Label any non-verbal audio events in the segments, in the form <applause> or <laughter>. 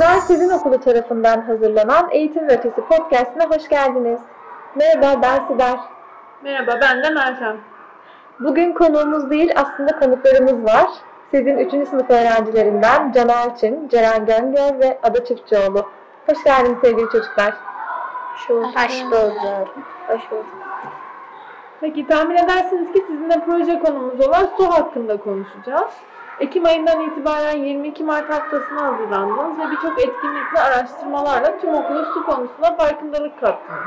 Özel Sezin Okulu tarafından hazırlanan Eğitim ve Ötesi Podcast'ine hoş geldiniz. Merhaba ben Sibel. Merhaba ben de Meltem. Bugün konuğumuz değil aslında konuklarımız var. Sizin 3. sınıf öğrencilerinden Can Elçin, Ceren Göngör ve Ada Çiftçioğlu. Hoş geldiniz sevgili çocuklar. Hoş bulduk. Hoş bulduk. Peki tahmin edersiniz ki sizinle proje konumuz olan su hakkında konuşacağız. Ekim ayından itibaren 22 Mart haftasına hazırlandınız ve birçok etkinlikle araştırmalarla tüm okula su konusunda farkındalık kattınız.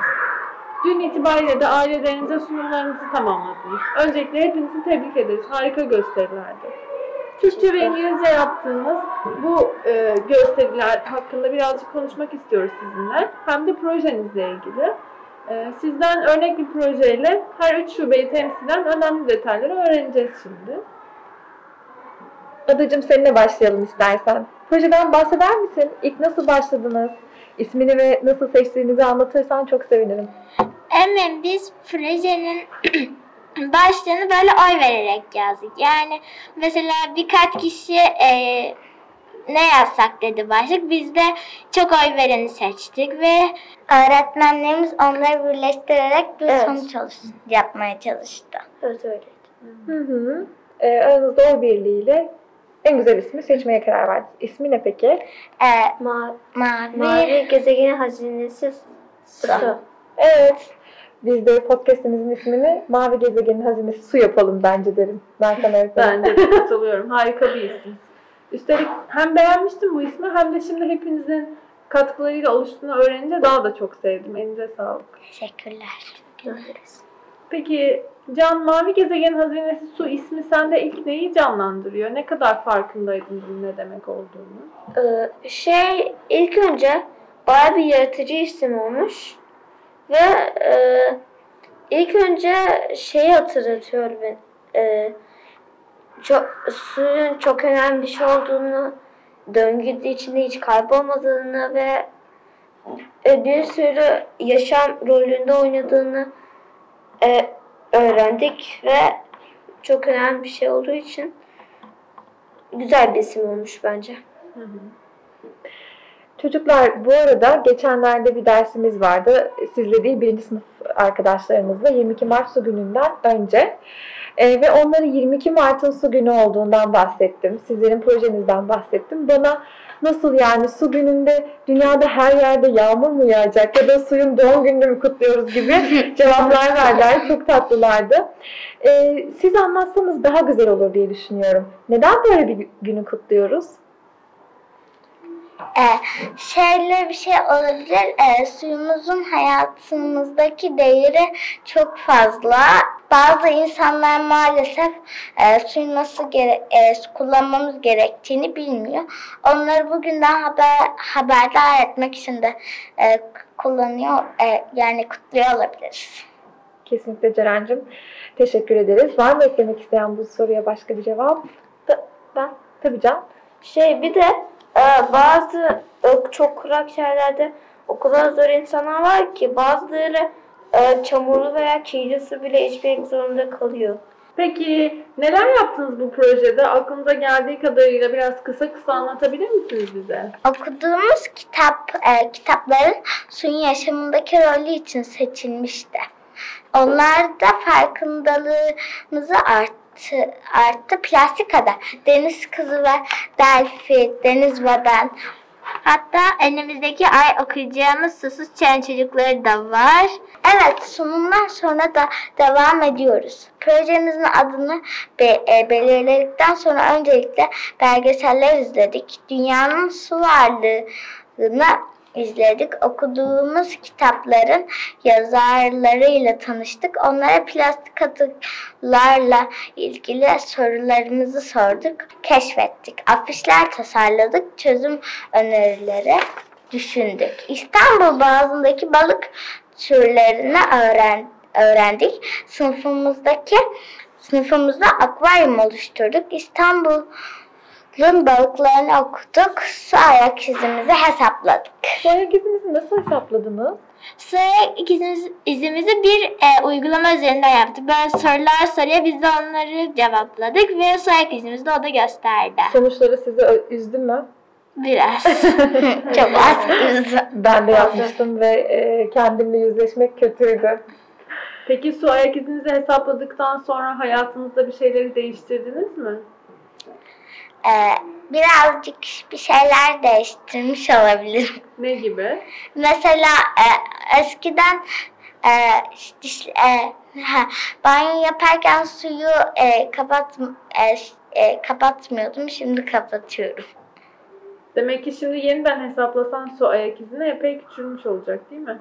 Dün itibariyle de ailelerinize sunumlarınızı tamamladınız. Öncelikle hepinizi tebrik ederiz. Harika gösterilerdi. Türkçe ve İngilizce yaptığınız bu e, gösteriler hakkında birazcık konuşmak istiyoruz sizinle. Hem de projenizle ilgili. E, sizden örnek bir projeyle her üç şubeyi temsilen önemli detayları öğreneceğiz şimdi. Adacığım seninle başlayalım istersen. Projeden bahseder misin? İlk nasıl başladınız? İsmini ve nasıl seçtiğinizi anlatırsan çok sevinirim. Hemen biz projenin <clears throat> başlığını böyle oy vererek yazdık. Yani mesela birkaç kişi e, ne yazsak dedi başlık. Biz de çok oy vereni seçtik ve öğretmenlerimiz onları birleştirerek bir Evet. sonuç çalış yapmaya çalıştı. Evet öyle. Hı hı. Ee, aranızda oy birliğiyle en güzel ismi seçmeye karar verdiniz. İsmi ne peki? E, Ma- mavi, mavi gezegen hazinesi su. Evet. Biz de podcastimizin ismini Mavi Gezegenin Hazinesi Su yapalım bence derim. Ben sana öğretmenim. Ben de katılıyorum. Harika bir isim. Üstelik hem beğenmiştim bu ismi hem de şimdi hepinizin katkılarıyla oluştuğunu öğrenince daha da çok sevdim. Elinize sağlık. teşekkürler. Peki Can Mavi Gezegen Hazinesi Su ismi sende ilk neyi canlandırıyor? Ne kadar farkındaydın bunun ne demek olduğunu? Ee, şey ilk önce bayağı bir yaratıcı isim olmuş. Ve e, ilk önce şeyi hatırlatıyor ben. E, çok, suyun çok önemli bir şey olduğunu, döngü içinde hiç kaybolmadığını ve e, bir sürü yaşam rolünde oynadığını e, öğrendik ve çok önemli bir şey olduğu için güzel bir isim olmuş bence. Çocuklar bu arada geçenlerde bir dersimiz vardı. Sizle değil birinci sınıf arkadaşlarımızla 22 Mart su gününden önce. Ee, ve onlara 22 Mart'ın su günü olduğundan bahsettim. Sizlerin projenizden bahsettim. Bana nasıl yani su gününde dünyada her yerde yağmur mu yağacak ya da suyun doğum gününü mü kutluyoruz gibi <laughs> cevaplar verdiler. Çok tatlılardı. Ee, siz anlatsanız daha güzel olur diye düşünüyorum. Neden böyle bir günü kutluyoruz? E, şöyle bir şey olabilir. E, suyumuzun hayatımızdaki değeri çok fazla. Bazı insanlar maalesef e, suyu nasıl gere- e, su kullanmamız gerektiğini bilmiyor. Onları bugünden haber haberdar etmek için de e, kullanıyor, e, yani kutluyor olabiliriz. Kesinlikle Ceren'cim. Teşekkür ederiz. Var mı eklemek isteyen bu soruya başka bir cevap? Ben Tabii Can. Şey bir de e, bazı çok kurak yerlerde o kadar zor insanlar var ki bazıları çamurlu veya kirli su bile içmek zorunda kalıyor. Peki neler yaptınız bu projede? Aklınıza geldiği kadarıyla biraz kısa kısa anlatabilir misiniz bize? Okuduğumuz kitap e, kitapların suyun yaşamındaki rolü için seçilmişti. Onlar da farkındalığımızı arttı, arttı. Plastik ada, deniz kızı ve delfi, deniz ben. Hatta elimizdeki ay okuyacağımız susuz çen çocukları da var. Evet sunumdan sonra da devam ediyoruz. Projemizin adını be- e, belirledikten sonra öncelikle belgeseller izledik. Dünyanın su varlığını izledik. Okuduğumuz kitapların yazarlarıyla tanıştık. Onlara plastik atıklarla ilgili sorularımızı sorduk, keşfettik. Afişler tasarladık, çözüm önerileri düşündük. İstanbul Boğazı'ndaki balık türlerini öğren, öğrendik. Sınıfımızdaki sınıfımızda akvaryum oluşturduk. İstanbul'un balıklarını okuduk. Su ayak izimizi hesapladık. Bu ayak izinizi nasıl hesapladınız? Su ayak izimiz- izimizi bir e, uygulama üzerinden yaptık. Böyle sorular soruyor. Biz de onları cevapladık ve su ayak izimizi de o da gösterdi. Sonuçları sizi üzdü mü? Biraz. <laughs> Çok az. Ben de yapmıştım ve e, kendimle yüzleşmek kötüydü. Peki su ayak izinizi hesapladıktan sonra hayatınızda bir şeyleri değiştirdiniz mi? Ee, birazcık bir şeyler değiştirmiş olabilirim. Ne gibi? Mesela e, eskiden e, diş, e, ha, banyo yaparken suyu e, kapat e, e, kapatmıyordum. Şimdi kapatıyorum. Demek ki şimdi yeniden hesaplasan su ayak izini epey küçülmüş olacak değil mi?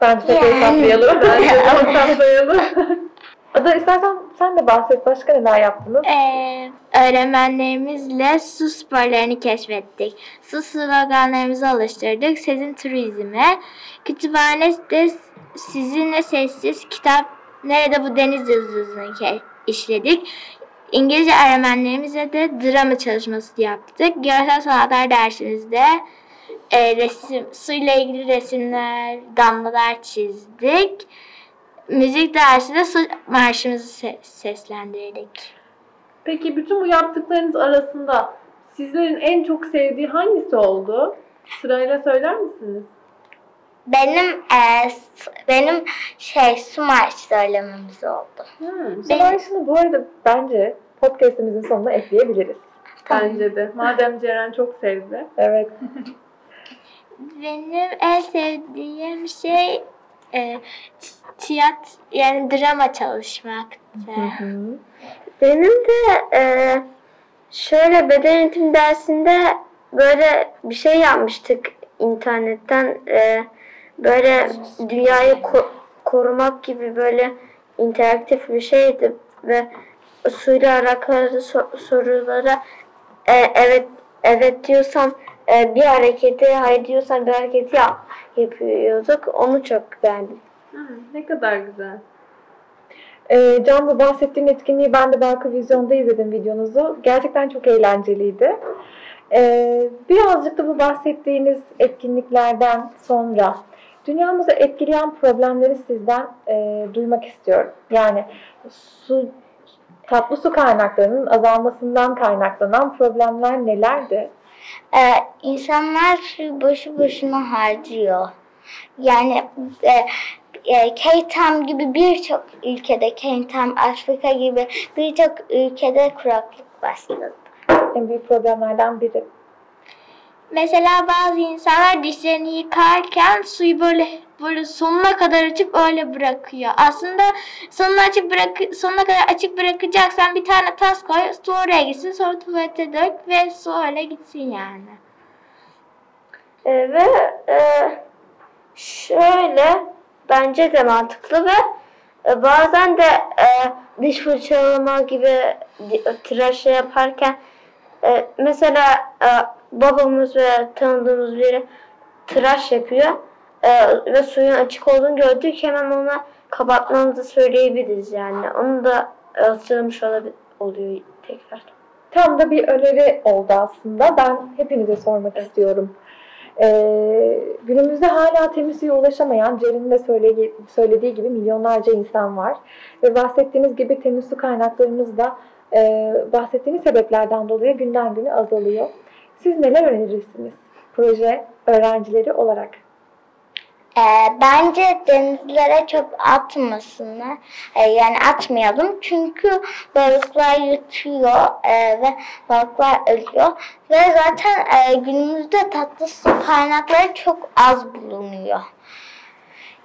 Bence Yani. hesaplayalım. <laughs> Bence de hesaplayalım. <laughs> Ada istersen sen de bahset. Başka neler yaptınız? Ee, öğretmenlerimizle su sporlarını keşfettik. Su sloganlarımızı oluşturduk. Sezin turizme. Kütüphanede sizinle sessiz kitap nerede bu deniz yıldızını işledik. İngilizce öğretmenlerimizle de drama çalışması yaptık. Görsel sanatlar dersimizde e, resim, suyla ilgili resimler, damlalar çizdik. Müzik dersinde su marşımızı se- seslendirdik. Peki bütün bu yaptıklarınız arasında sizlerin en çok sevdiği hangisi oldu? Sırayla söyler misiniz? Benim e, benim şey su marşı söylememiz oldu. Hmm, Savaşını bu arada bence podcastimizin sonuna ekleyebiliriz. bence de. Madem Ceren çok sevdi. Evet. <laughs> Benim en sevdiğim şey e, tiyat yani drama çalışmaktı. Hı. Benim de e, şöyle beden eğitim dersinde böyle bir şey yapmıştık internetten. E, böyle dünyayı ko- korumak gibi böyle interaktif bir şeydi ve suyla alakalı so- sorulara e, evet evet diyorsam e, bir hareketi, hayır diyorsam bir hareketi yap yapıyorduk. Onu çok beğendim. Hmm, ne kadar güzel. Ee, Can bu bahsettiğin etkinliği ben de Balkı Vizyon'da izledim videonuzu. Gerçekten çok eğlenceliydi. Ee, birazcık da bu bahsettiğiniz etkinliklerden sonra dünyamızı etkileyen problemleri sizden e, duymak istiyorum. Yani su tatlı su kaynaklarının azalmasından kaynaklanan problemler nelerdi? Ee, insanlar suyu boşu boşuna harcıyor. Yani e, e, Cape Town gibi birçok ülkede, Cape Town, Afrika gibi birçok ülkede kuraklık başladı. En büyük problemlerden biri. Mesela bazı insanlar dişlerini yıkarken suyu böyle böyle sonuna kadar açıp öyle bırakıyor. Aslında sonuna açıp bırak sonuna kadar açık bırakacaksan bir tane tas koy, su oraya gitsin, sonra tuvalete dök ve su öyle gitsin yani. E, ve e, şöyle bence de mantıklı ve e, bazen de e, diş fırçalama gibi tıraşı yaparken e, mesela e, babamız ve tanıdığımız biri tıraş yapıyor e, ve suyun açık olduğunu gördük hemen ona kapatmamızı söyleyebiliriz yani. Onu da e, olabi- oluyor tekrar. Tam da bir öneri oldu aslında. Ben hepinize sormak istiyorum. Ee, günümüzde hala temiz suya ulaşamayan, Ceren'in de söyledi- söylediği gibi milyonlarca insan var. Ve bahsettiğiniz gibi temiz su kaynaklarımız da e, bahsettiğiniz sebeplerden dolayı günden güne azalıyor. Siz neler önerirsiniz proje öğrencileri olarak? Ee, bence denizlere çöp atmasınlar. Ee, yani atmayalım çünkü balıklar yutuyor e, ve balıklar ölüyor. Ve zaten e, günümüzde tatlı su kaynakları çok az bulunuyor.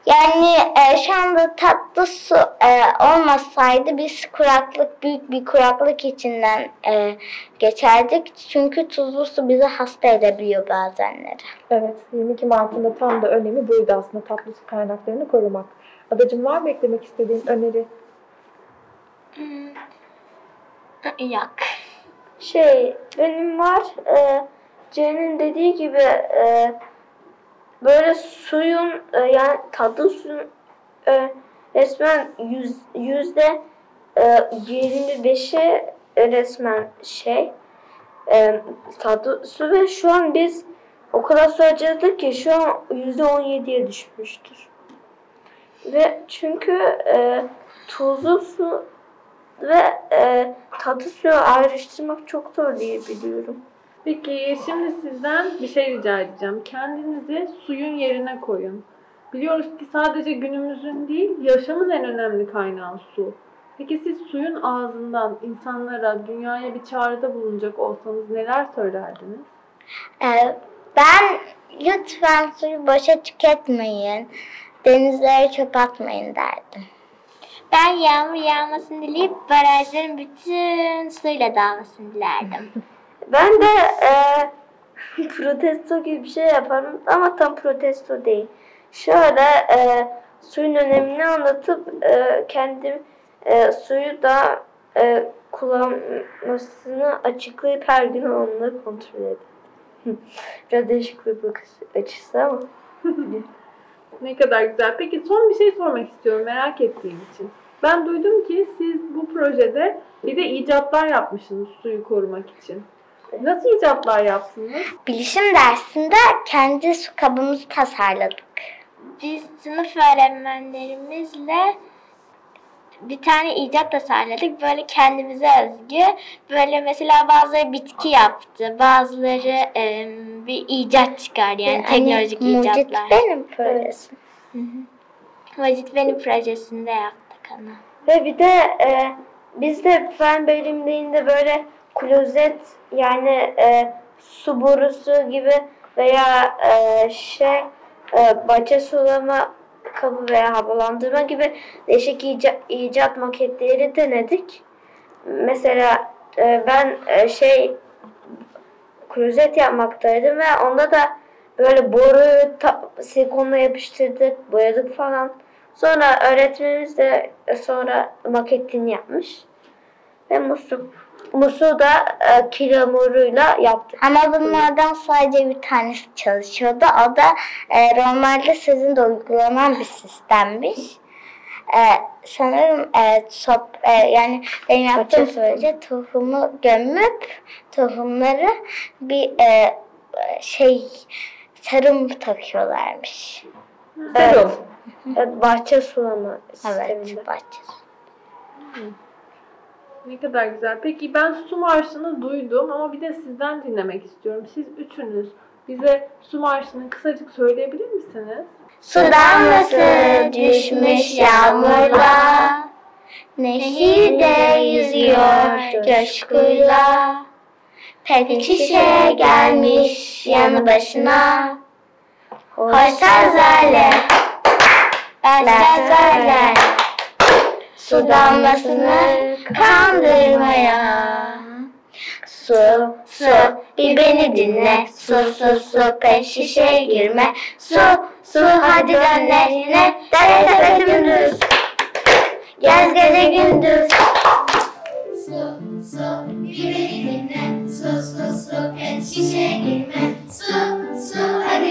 Yani e, şu anda tatlı su e, olmasaydı biz kuraklık, büyük bir kuraklık içinden e, geçerdik. Çünkü tuzlu su bizi hasta edebiliyor bazenleri. Evet, 22 Mart'ın da tam da önemi buydu aslında tatlı su kaynaklarını korumak. Adacığım var mı eklemek istediğin öneri? Yok. Şey benim var e, Ceren'in dediği gibi e, böyle suyun e, yani tadı suyun e, resmen yüz, yüzde e, 25'i resmen şey e, tadı su ve şu an biz o kadar su harcadık ki şu an yüzde 17'ye düşmüştür. Ve çünkü e, tuzlu su ve e, tatlı suyu ayrıştırmak çok zor diye biliyorum. Peki şimdi sizden bir şey rica edeceğim. Kendinizi suyun yerine koyun. Biliyoruz ki sadece günümüzün değil, yaşamın en önemli kaynağı su. Peki siz suyun ağzından insanlara, dünyaya bir çağrıda bulunacak olsanız neler söylerdiniz? Ee, ben lütfen suyu boşa tüketmeyin. Denizlere çöp atmayın derdim. Ben yağmur yağmasını dileyip barajların bütün suyla dağılmasını dilerdim. <laughs> Ben de e, <laughs> protesto gibi bir şey yaparım ama tam protesto değil. Şöyle e, suyun önemini anlatıp e, kendim e, suyu da e, kullanmasını açıklayıp her gün onları kontrol ederim. <laughs> Biraz değişik bir bakış açısı ama. <laughs> Ne kadar güzel. Peki son bir şey sormak istiyorum merak ettiğim için. Ben duydum ki siz bu projede bir de icatlar yapmışsınız suyu korumak için. Nasıl icatlar yaptınız? Bilişim dersinde kendi su kabımızı tasarladık. Biz sınıf öğretmenlerimizle bir tane icat tasarladık. Böyle kendimize özgü. Böyle mesela bazıları bitki yaptı. Bazıları em, bir icat çıkardı. Yani teknolojik Mucit icatlar. benim projesi. Vacit benim projesinde yaptık onu. Ve bir de e, biz de fen bölümlerinde böyle klozet yani e, su borusu gibi veya e, şey e, bahçe sulama kabı veya havalandırma gibi değişik icat, icat maketleri denedik. Mesela e, ben e, şey klozet yapmaktaydım ve onda da böyle boruyu silikonla yapıştırdık, boyadık falan. Sonra öğretmenimiz de sonra maketini yapmış. Ve musu, musu da e, kilamuruyla yaptık. Ama bunlardan sadece bir tanesi çalışıyordu. O da e, normalde sizin de uygulanan bir sistemmiş. E, sanırım e, top, e, yani benim yaptığım Bahçe sürece tohumu gömüp tohumları bir e, şey sarım takıyorlarmış. Serum. Evet, bahçe sulama sisteminde. Evet, bahçesi. Ne kadar güzel. Peki ben su marşını duydum ama bir de sizden dinlemek istiyorum. Siz üçünüz bize su marşını kısacık söyleyebilir misiniz? Su damlası düşmüş yağmurla Nehirde yüzüyor coşkuyla Pek şişe gelmiş yanı başına Hoş sazlarla Sazlarla Su damlasını kandırmaya Su, su, bir beni dinle. Su, su, su, peş şişe girme. Su, su, hadi dön nehrine. Dere tepe dümdüz. Gez gece gündüz. Su, su, bir beni dinle. Su, su, su, pet şişe girme. Su, su, hadi